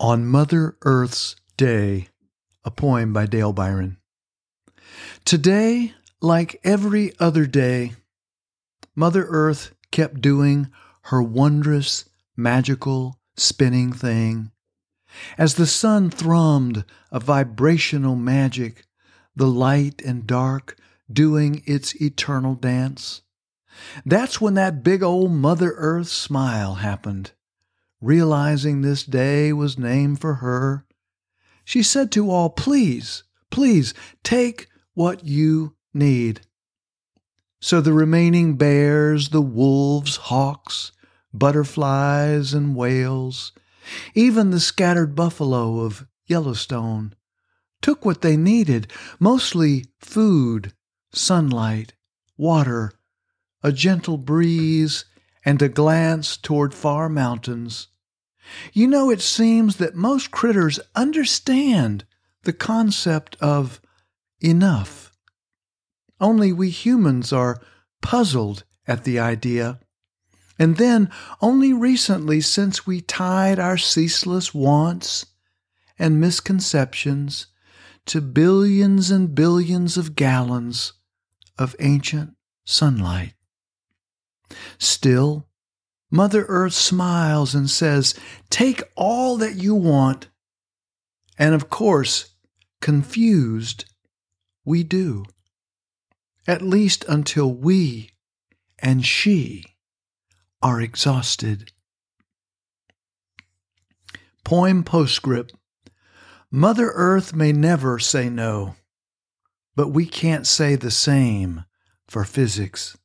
On Mother Earth's Day, a poem by Dale Biron. Today, like every other day, Mother Earth kept doing her wondrous, magical, spinning thing. As the sun thrummed a vibrational magic, the light and dark doing its eternal dance. That's when that big old Mother Earth smile happened realizing this day was named for her, she said to all, Please, please take what you need. So the remaining bears, the wolves, hawks, butterflies, and whales, even the scattered buffalo of Yellowstone, took what they needed mostly food, sunlight, water, a gentle breeze, and a glance toward far mountains. You know, it seems that most critters understand the concept of enough. Only we humans are puzzled at the idea. And then, only recently, since we tied our ceaseless wants and misconceptions to billions and billions of gallons of ancient sunlight. Still, Mother Earth smiles and says, Take all that you want. And of course, confused, we do. At least until we and she are exhausted. Poem postscript Mother Earth may never say no, but we can't say the same for physics.